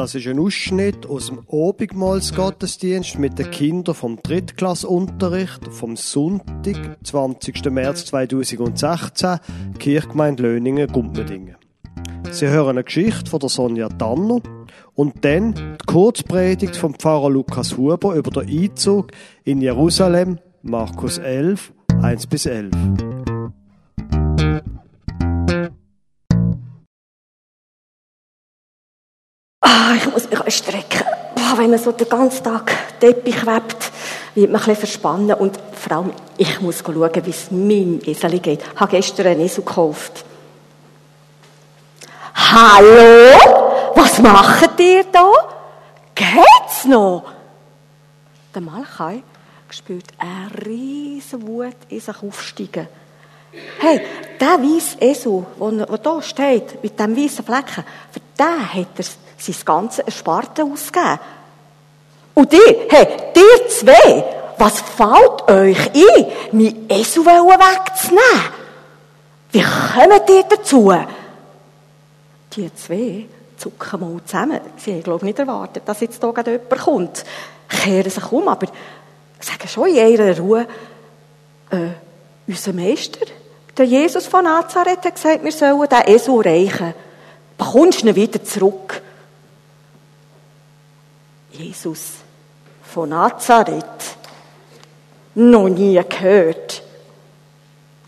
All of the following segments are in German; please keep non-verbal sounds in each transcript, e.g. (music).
Das ist ein Ausschnitt aus dem Obigmalsgottesdienst mit den Kindern vom Drittklassunterricht vom Sonntag, 20. März 2016, Kirchgemeinde Löningen-Gumpendingen. Sie hören eine Geschichte von der Sonja Tanner und dann die Kurzpredigt vom Pfarrer Lukas Huber über den Einzug in Jerusalem, Markus 11, 1 bis 11. wenn man so den ganzen Tag Teppich webt, wird man ein bisschen verspannen. Und vor allem, ich muss schauen, wie es meinem Esel geht. Ich habe gestern einen Esel gekauft. Hallo? Was macht ihr da? Geht's noch? Der Malchai spürt eine riesige Wut in sich aufsteigen. Hey, der weiße Esel, der da steht, mit dem weißen Flecken, für den hat er sein ganzes Ersparten ausgegeben. Und ihr, hey, ihr zwei, was fällt euch ein, mein Esel wegzunehmen? Wie kommt ihr dazu? Die zwei zucken mal zusammen. Sie haben, glaube ich, nicht erwartet, dass jetzt hier jemand kommt. Kehren sich um, aber sagen schon in ihrer Ruhe, äh, unser Meister, der Jesus von Nazareth, hat gesagt, wir sollen den Esel reichen. Bekommst du ihn wieder zurück? Jesus von Nazareth. Noch nie gehört.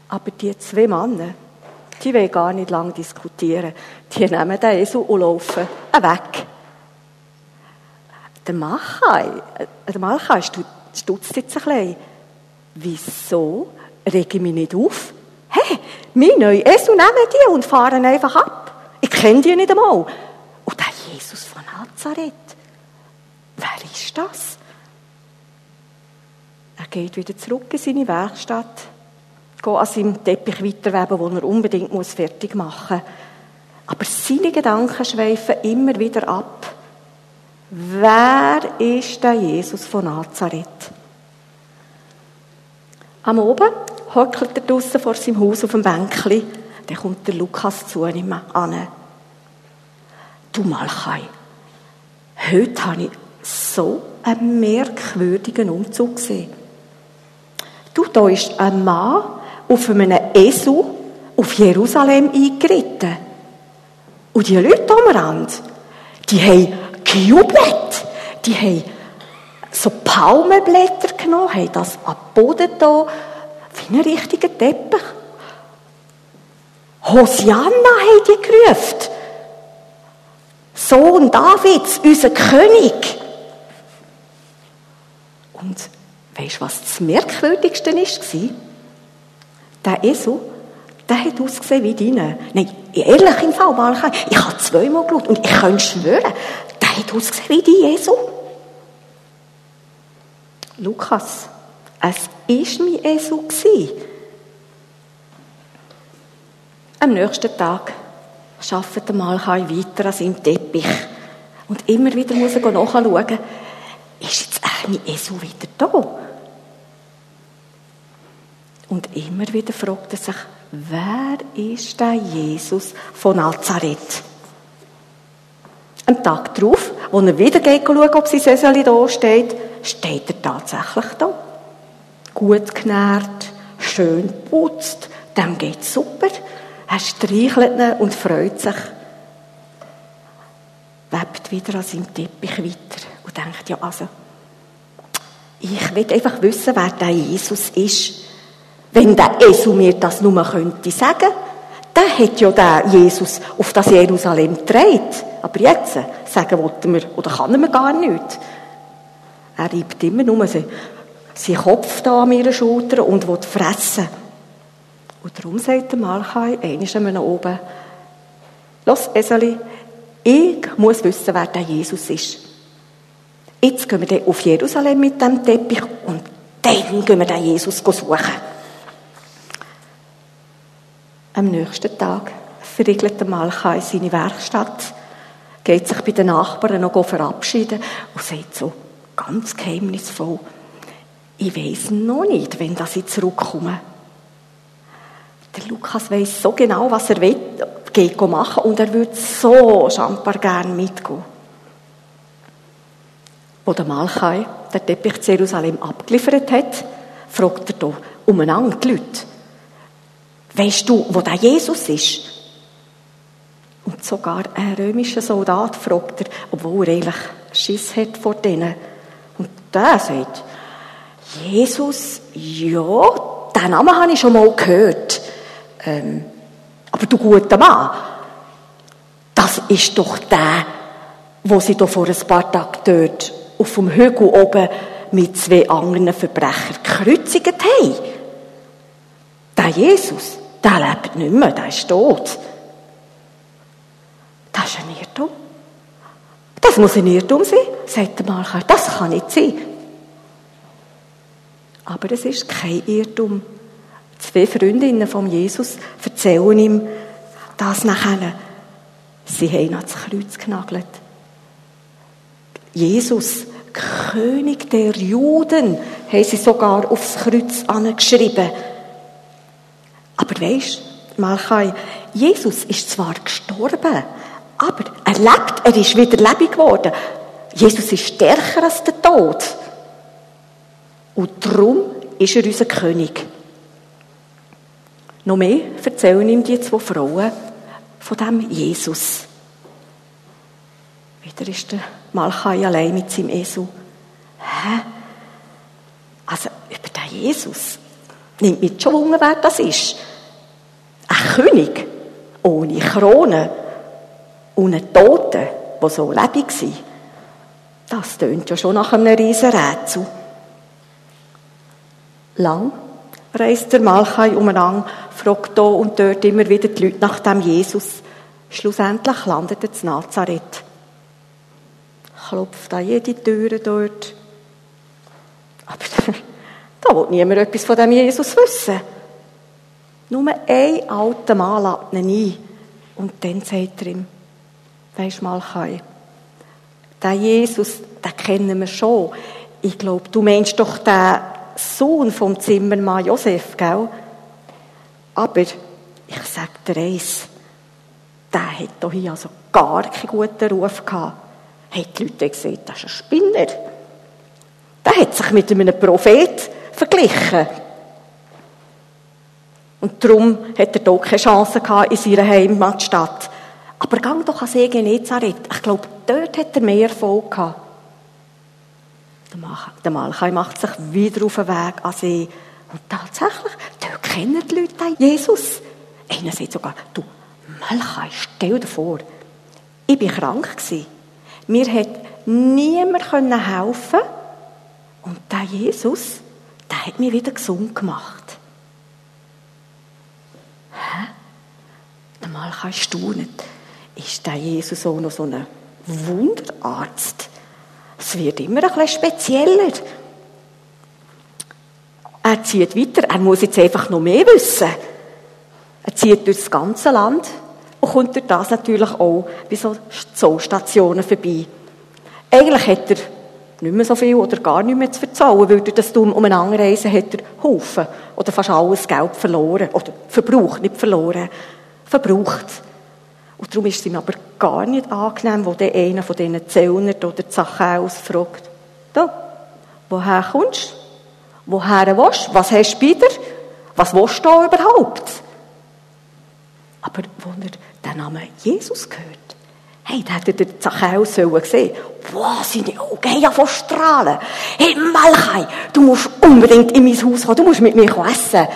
Aber die zwei Männer, die wollen gar nicht lange diskutieren. Die nehmen den Esel und laufen weg. Der Machai, äh, der Malchai stutzt jetzt ein bisschen. Wieso rege ich mich nicht auf? Hey, mein neuer Esel nehmen die und fahren einfach ab. Ich kenne die nicht einmal. Und der Jesus von Nazareth, wer ist das? Geht wieder zurück in seine Werkstatt, geht an seinem Teppich weiterweben, den er unbedingt muss fertig machen muss. Aber seine Gedanken schweifen immer wieder ab. Wer ist der Jesus von Nazareth? Am Oben hockelt er draussen vor seinem Haus auf dem Bänkli. Dann kommt der Lukas zu ihm an. Du Malchai, heute habe ich so einen merkwürdigen Umzug gesehen. Du, da ist ein Mann auf einem Esel auf Jerusalem eingeritten. Und die Leute am Rand, die haben gejubelt. Die haben so Palmenblätter genommen, haben das am Boden da, wie ein richtiger Teppich. Hosianna haben die gerufen. Sohn Davids, unser König. Und weißt du, was das Merkwürdigste war? Der Esel, der hat ausgesehen wie deine. Nein, ehrlich im Fall, Malchai, ich habe zweimal geschaut und ich kann schwören, der hat ausgesehen wie die Esel. Lukas, es war mein Esel. Am nächsten Tag arbeitet Malchai weiter an seinem Teppich. Und immer wieder muss er nachschauen, ist mein Esel wieder da? Und immer wieder fragt er sich, wer ist der Jesus von Nazareth? Am Tag darauf, wo er wieder geht schauen, ob sein Esel da steht, steht er tatsächlich da. Gut genährt, schön putzt, dem geht's super. Er streichelt ihn und freut sich. Webt wieder an seinem Teppich weiter und denkt, ja, also, ich will einfach wissen, wer der Jesus ist. Wenn der Esel mir das nur könnte sagen, der hat ja der Jesus auf das Jerusalem gedreht. Aber jetzt sagen wollte mir, oder kann mir gar nicht. Er reibt immer nur seinen Kopf da an meiner Schulter und will fressen. Und darum sagt der Malchai einmal oben, Los, Eseli, ich muss wissen, wer der Jesus ist. Jetzt gehen wir auf Jerusalem mit dem Teppich und dann gehen wir den Jesus suchen. Am nächsten Tag verriegelt der Malchai seine Werkstatt, geht sich bei den Nachbarn noch verabschieden und sagt so ganz geheimnisvoll, ich weiß noch nicht, wenn das ich zurückkomme. Der Lukas weiß so genau, was er will, geht machen und er würde so schambar gern mitgehen. Wo der Malchai den Teppich zu Jerusalem abgeliefert hat, fragt er hier umeinander die Leute. Weisst du, wo der Jesus ist? Und sogar ein römischer Soldat fragt er, obwohl er eigentlich Schiss hat vor denen. Und der sagt, Jesus, ja, den Namen habe ich schon mal gehört. Ähm, aber du guter Mann, das ist doch der, wo sie doch vor ein paar Tagen dort auf dem Hügel oben mit zwei anderen Verbrechern gekreuzigt haben. Der Jesus, der lebt nicht mehr, der ist tot. Das ist ein Irrtum. Das muss ein Irrtum sein, sagt der Malcher. Das kann nicht sein. Aber es ist kein Irrtum. Zwei Freundinnen von Jesus erzählen ihm das nachher. Sie haben ihn ans Kreuz genagelt. Jesus, König der Juden, haben sie sogar aufs Kreuz angeschrieben. Aber weisst, Malchai, Jesus ist zwar gestorben, aber er lebt, er ist wieder lebendig geworden. Jesus ist stärker als der Tod. Und darum ist er unser König. Noch mehr erzählen ihm die zwei Frauen von dem Jesus. Wieder ist der Malchai allein mit seinem Esel. Hä? Also, über den Jesus nimmt mich schon Wunder, wer das ist. Ein König ohne Krone und ein Toten, der so lebendig war. Das tönt ja schon nach einem riesen Rätsel. Lang reist der Malchai umeinander, fragt hier und dort immer wieder die Leute nach dem Jesus. Schlussendlich landet er zu Nazareth. Klopft an jede Tür dort. Aber (laughs) da will niemand etwas von dem Jesus wissen. Nur ein alter Mann lädt ihn ein. Und dann sagt er ihm, weisst Malchai, der Jesus, den kennen wir schon. Ich glaube, du meinst doch den Sohn vom Zimmermann Josef, gell? Aber ich sag dir eins, der hat doch hier also gar keinen guten Ruf gehabt. Haben die Leute gesagt, das ist ein Spinner. Der hat sich mit einem Prophet verglichen. Und darum hat er doch keine Chance gehabt in seiner Heimatstadt. Aber gang doch an See Genezareth. Ich glaube, dort hat er mehr Erfolg gehabt. Der Malchai macht sich wieder auf den Weg an See. Und tatsächlich, dort kennen die Leute Jesus. Einer sagt sogar, du, Malchai, stell dir vor, ich war krank. Mir hat niemand helfen Und der Jesus, der hat mich wieder gesund gemacht. Hä? Der Malchai staunet. Ist der Jesus auch noch so ein Wunderarzt? Es wird immer ein bisschen spezieller. Er zieht weiter, er muss jetzt einfach noch mehr wissen. Er zieht durch das ganze Land und kommt durch das natürlich auch bei so Zollstationen vorbei. Eigentlich hat er nicht mehr so viel oder gar nicht mehr zu verzahlen, weil durch das Dumm umeinander reisen hat er Haufen oder fast alles Geld verloren. Oder verbraucht, nicht verloren. Verbraucht. Und darum ist es ihm aber gar nicht angenehm, wo der einer von diesen Zöllnern oder Zachäus fragt, da, woher kommst du? Woher willst du? Was hast du bei dir? Was willst du da überhaupt? Aber wo er den Namen Jesus gehört, hey, da hätte der Zachäus gesehen. Wow, seine Augen haben ja von strahlen. Hey, Malchai, du musst unbedingt in mein Haus kommen, du musst mit mir essen.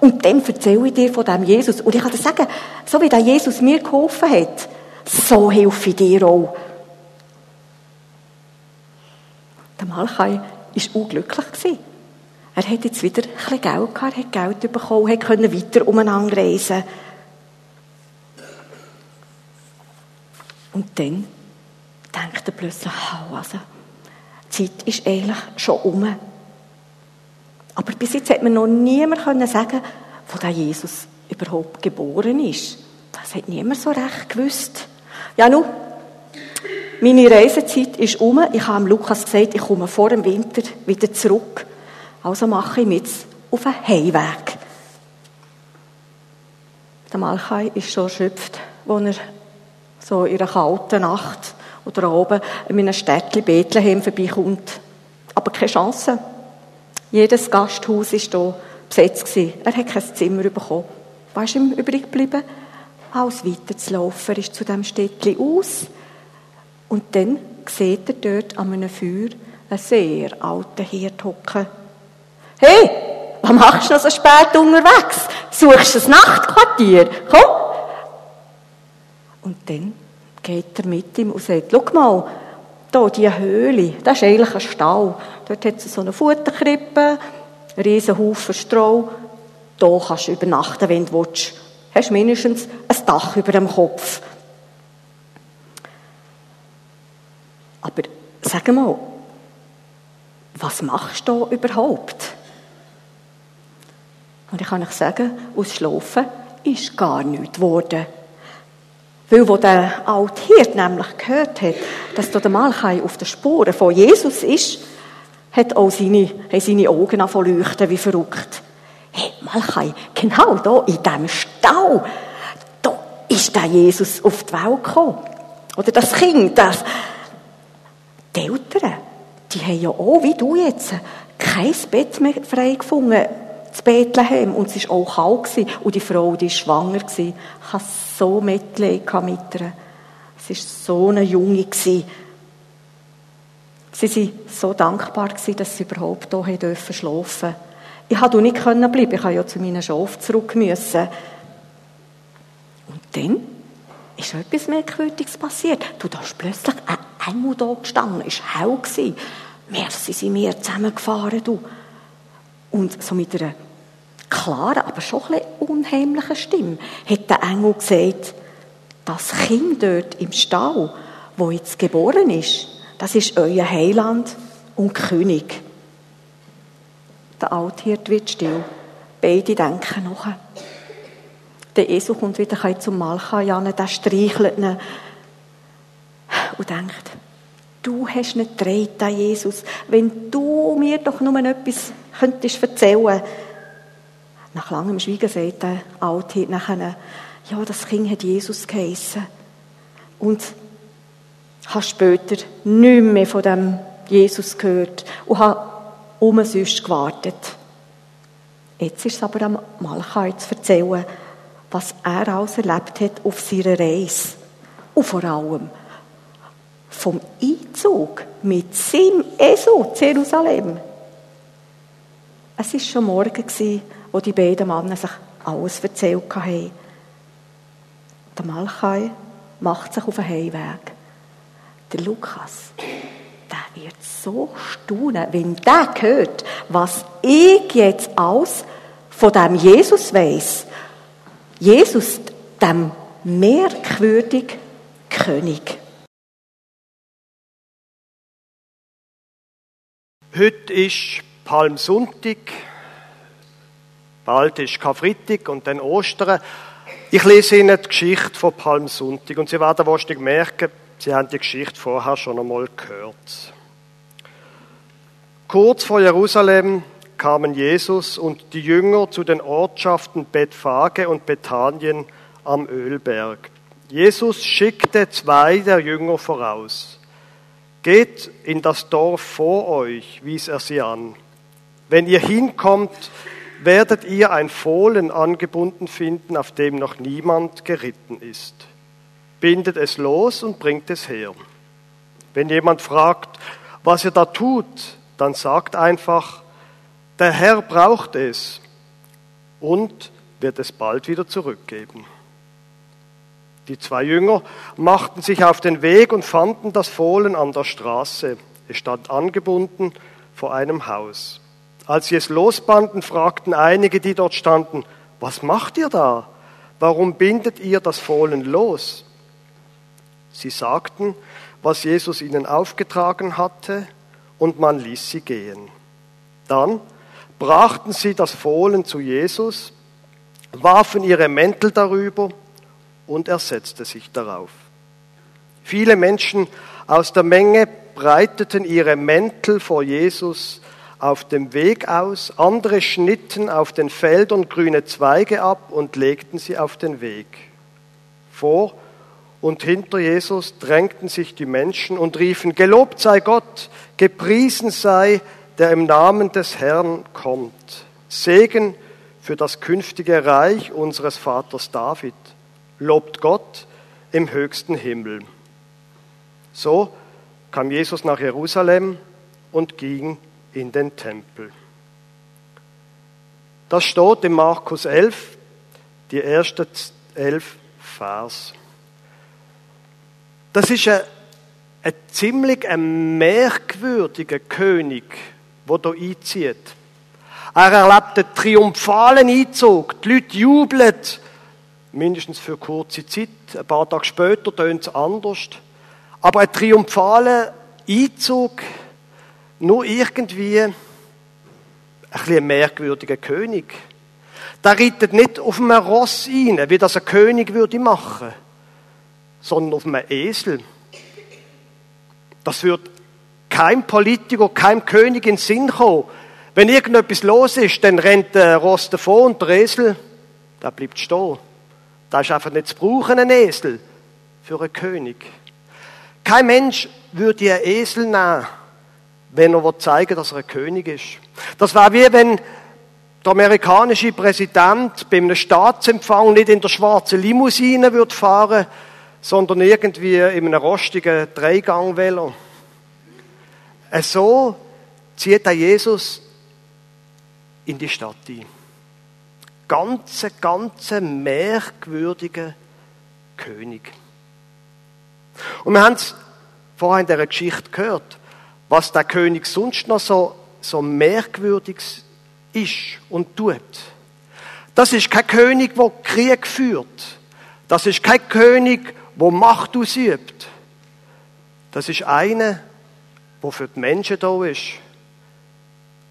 Und dann erzähle ich dir von dem Jesus. Und ich kann dir sagen, so wie der Jesus mir geholfen hat, so helfe ich dir auch. Der Malchai war unglücklich. Er hat jetzt wieder ein bisschen Geld gehabt, hat Geld bekommen, hat können weiter umeinander reisen. Und dann denkt er plötzlich, oh, also, die Zeit ist eigentlich schon um. Aber bis jetzt hat mir noch niemand sagen wo der Jesus überhaupt geboren ist. Das hat niemand so recht gewusst. Ja, nun, meine Reisezeit ist um. Ich habe Lukas gesagt, ich komme vor dem Winter wieder zurück. Also mache ich mit auf einen Heimweg. Der Malchai ist so erschöpft, als er so in einer kalten Nacht oder oben in einem Städtchen Bethlehem vorbeikommt. Aber keine Chance. Jedes Gasthaus war hier besetzt. Er hat kein Zimmer bekommen. Was ist ihm übrig geblieben? Alles weiterzulaufen. Er ist zu diesem Städtchen aus. Und dann sieht er dort an einem Feuer einen sehr alten Hirt hocken. Hey, was machst du noch so spät unterwegs? Suchst du ein Nachtquartier? Komm! Und dann geht er mit ihm und sagt, schau mal, da, diese Höhle, das ist eigentlich ein Stall. Dort hat es so eine Futterkrippe, einen riesen Haufen Stroh. Da kannst du übernachten, wenn du willst. Hast mindestens ein Dach über dem Kopf. Aber sag mal, was machst du da überhaupt? Und ich kann euch sagen, aus Schlafen ist gar nichts geworden. Weil, wo der alte Hirt nämlich gehört hat, dass da der Malchai auf den Spuren von Jesus ist, hat auch seine, haben seine Augen angefangen leuchten wie verrückt. Hey, Malchai, genau da, in diesem Stau, da ist der Jesus auf die Welt gekommen. Oder das Kind, das, die Eltern, die haben ja auch, wie du jetzt, kein Bett mehr frei gefunden zu Bethlehem und es war auch kalt gewesen. und die Frau, die war schwanger gewesen. Ich hatte so Mitleid mit ihr. Es war so eine Junge gewesen. Sie waren so dankbar gewesen, dass sie überhaupt hier schlafen. Ich konnte nicht bleiben, ich musste ja zu meinen Schafen zurück müssen. Und dann ist etwas Merkwürdiges passiert. Du, da plötzlich ein Engel da gestanden, es war hell. Gewesen. Merci sind wir zusammengefahren, du. Und so mit einer klaren, aber schon ein unheimlichen Stimme hat der Engel gesagt, das Kind dort im Stall, wo jetzt geboren ist, das ist euer Heiland und König. Der Althirt wird still. Beide denken noch. Der Esel kommt wieder zum Malcha, der streichelt ihn und denkt, du hast nicht getragen, Jesus. Wenn du mir doch nur etwas könntest erzählen. Nach langem Schweigen sagt der Alte nachher, ja, das Kind hat Jesus geheissen. Und habe später nicht mehr von dem Jesus gehört und habe umsonst gewartet. Jetzt ist es aber am Malchai zu erzählen, was er alles erlebt hat auf seiner Reise. Und vor allem, vom Einzug mit seinem Esel zu Jerusalem. Es war schon morgen, wo die beiden Männer sich alles erzählt haben. Der Malchai macht sich auf den Heimweg. Der Lukas, der wird so staunen, wenn der hört, was ich jetzt alles von dem Jesus weiß. Jesus, dem merkwürdigen König. Heute ist Palmsonntag, bald ist Karfreitag und dann Ostern. Ich lese Ihnen die Geschichte von Palmsonntag und Sie werden wahrscheinlich merken, Sie haben die Geschichte vorher schon einmal gehört. Kurz vor Jerusalem kamen Jesus und die Jünger zu den Ortschaften Bethphage und Bethanien am Ölberg. Jesus schickte zwei der Jünger voraus. Geht in das Dorf vor euch, wies er sie an. Wenn ihr hinkommt, werdet ihr ein Fohlen angebunden finden, auf dem noch niemand geritten ist. Bindet es los und bringt es her. Wenn jemand fragt, was ihr da tut, dann sagt einfach, der Herr braucht es und wird es bald wieder zurückgeben. Die zwei Jünger machten sich auf den Weg und fanden das Fohlen an der Straße. Es stand angebunden vor einem Haus. Als sie es losbanden, fragten einige, die dort standen, was macht ihr da? Warum bindet ihr das Fohlen los? Sie sagten, was Jesus ihnen aufgetragen hatte, und man ließ sie gehen. Dann brachten sie das Fohlen zu Jesus, warfen ihre Mäntel darüber und er setzte sich darauf. Viele Menschen aus der Menge breiteten ihre Mäntel vor Jesus auf dem Weg aus, andere schnitten auf den Feldern grüne Zweige ab und legten sie auf den Weg. Vor und hinter Jesus drängten sich die Menschen und riefen, Gelobt sei Gott, gepriesen sei, der im Namen des Herrn kommt. Segen für das künftige Reich unseres Vaters David. Lobt Gott im höchsten Himmel. So kam Jesus nach Jerusalem und ging in den Tempel. Das steht in Markus 11, die ersten elf Vers. Das ist ein, ein ziemlich ein merkwürdiger König, der hier einzieht. Er erlebt einen triumphalen Einzug. Die Leute jubeln, mindestens für kurze Zeit. Ein paar Tage später tönt es anders. Aber ein triumphalen Einzug, nur irgendwie ein bisschen merkwürdiger König. Der reitet nicht auf einem Ross ein, wie das ein König würde machen, sondern auf einem Esel. Das wird kein Politiker, kein König in den Sinn kommen. Wenn irgendetwas los ist, dann rennt der Ross davon und der Esel, der bleibt stehen. Da ist einfach nicht zu brauchen, ein Esel, für einen König. Kein Mensch würde einen Esel nehmen, wenn er zeigen will, dass er ein König ist. Das war wie wenn der amerikanische Präsident bei einem Staatsempfang nicht in der schwarzen Limousine würde fahren, sondern irgendwie in einem rostigen Dreigang-Velo. So zieht er Jesus in die Stadt ein. Ganz, ganz merkwürdiger König. Und wir haben es vorhin in dieser Geschichte gehört, was der König sonst noch so, so merkwürdiges ist und tut. Das ist kein König, der Krieg führt. Das ist kein König, der Macht ausübt. Das ist einer, der für die Menschen da ist,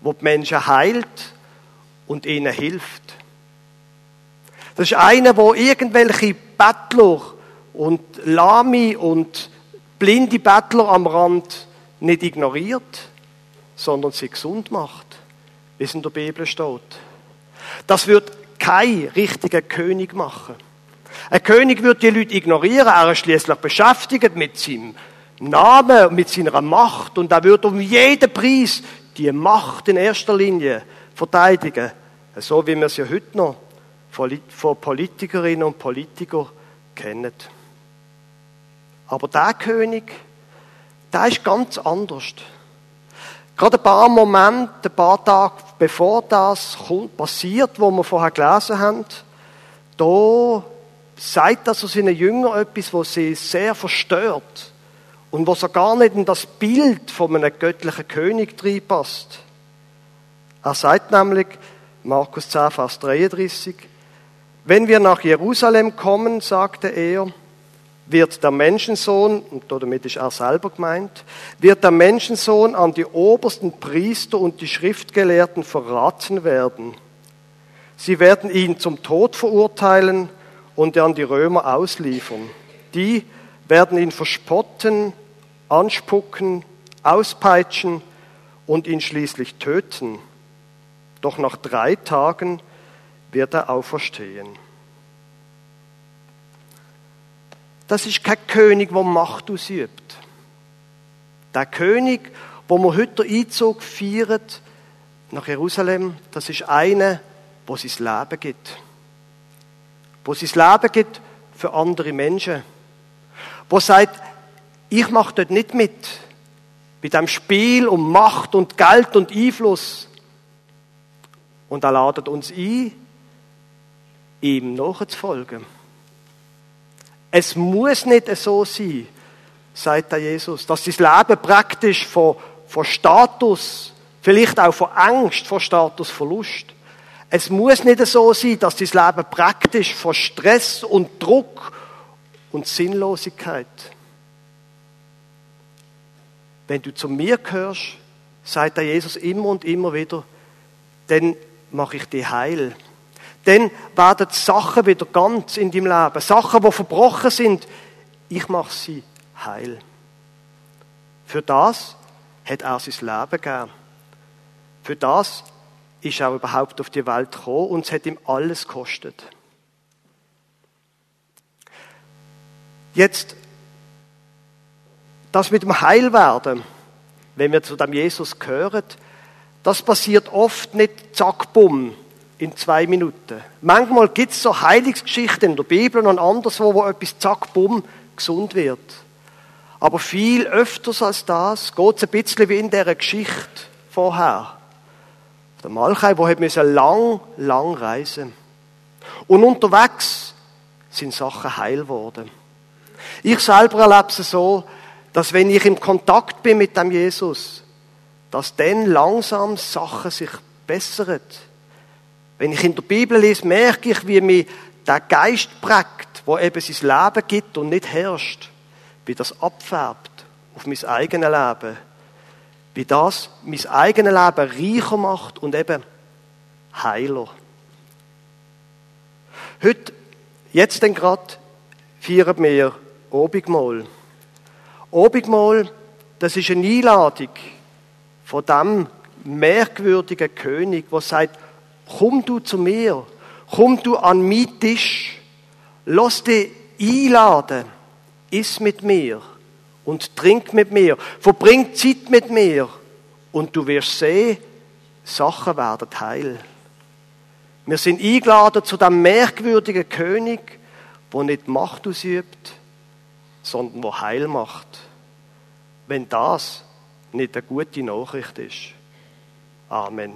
der die Menschen heilt und ihnen hilft. Das ist einer, der irgendwelche Bettler und Lami und blinde Bettler am Rand nicht ignoriert, sondern sie gesund macht wie es in der Bibel steht. Das wird kein richtiger König machen. Ein König wird die Leute ignorieren, er ist schließlich beschäftigt mit seinem Namen, mit seiner Macht und er wird um jeden Preis die Macht in erster Linie verteidigen. So wie wir sie heute noch von Politikerinnen und Politikern kennen. Aber der König, der ist ganz anders. Gerade ein paar Momente, ein paar Tage bevor das passiert, wo wir vorher gelesen haben, da sagt also seinen Jüngern etwas, was sie sehr verstört und was so gar nicht in das Bild von einem göttlichen König reinpasst. Er sagt nämlich, Markus 10, Vers 33, wenn wir nach Jerusalem kommen, sagte er, wird der Menschensohn, und damit ist er selber gemeint, wird der Menschensohn an die obersten Priester und die Schriftgelehrten verraten werden. Sie werden ihn zum Tod verurteilen und an die Römer ausliefern. Die werden ihn verspotten, anspucken, auspeitschen und ihn schließlich töten. Doch nach drei Tagen wird er auferstehen. Das ist kein König, der Macht ausübt. Der König, wo wir heute den Einzug feiern nach Jerusalem, das ist einer, wo sein Leben gibt. Wo sein Leben gibt für andere Menschen. Wo sagt, ich mache dort nicht mit. Bei dem Spiel um Macht und Geld und Einfluss. Und er ladet uns ein, ihm nachzufolgen. Es muss nicht so sein, sagt der Jesus, dass das Leben praktisch von, von Status, vielleicht auch von Angst vor Statusverlust, es muss nicht so sein, dass das Leben praktisch von Stress und Druck und Sinnlosigkeit. Wenn du zu mir gehörst, sagt der Jesus immer und immer wieder, dann mache ich dich heil dann werden Sachen wieder ganz in deinem Leben. Sachen, die verbrochen sind, ich mache sie heil. Für das hat er sein Leben gegeben. Für das ist er überhaupt auf die Welt gekommen und es hat ihm alles gekostet. Jetzt, das mit dem Heilwerden, wenn wir zu dem Jesus gehören, das passiert oft nicht zack, bumm, in zwei Minuten. Manchmal gibt es so Heilungsgeschichten in der Bibel und anderswo, wo etwas zack, bumm gesund wird. Aber viel öfters als das geht es ein bisschen wie in dieser Geschichte vorher. Der Malchai, der musste lang, lang reisen. Und unterwegs sind Sachen heil geworden. Ich selber erlebe es so, dass wenn ich im Kontakt bin mit dem Jesus, dass dann langsam Sachen sich bessern. Wenn ich in der Bibel lese, merke ich, wie mich der Geist prägt, wo eben sein Leben gibt und nicht herrscht, wie das abfärbt auf mein eigenes Leben, wie das mein eigenes Leben reicher macht und eben heiler. Heute, jetzt denn gerade, feiern wir Obigmal. Obigmal, das ist eine Einladung von dem merkwürdigen König, der sagt, komm du zu mir, komm du an meinen Tisch, lass dich einladen, iss mit mir und trink mit mir, verbring Zeit mit mir und du wirst sehen, Sachen werden heil. Wir sind eingeladen zu dem merkwürdigen König, der nicht Macht ausübt, sondern der Heil macht. Wenn das nicht eine gute Nachricht ist. Amen.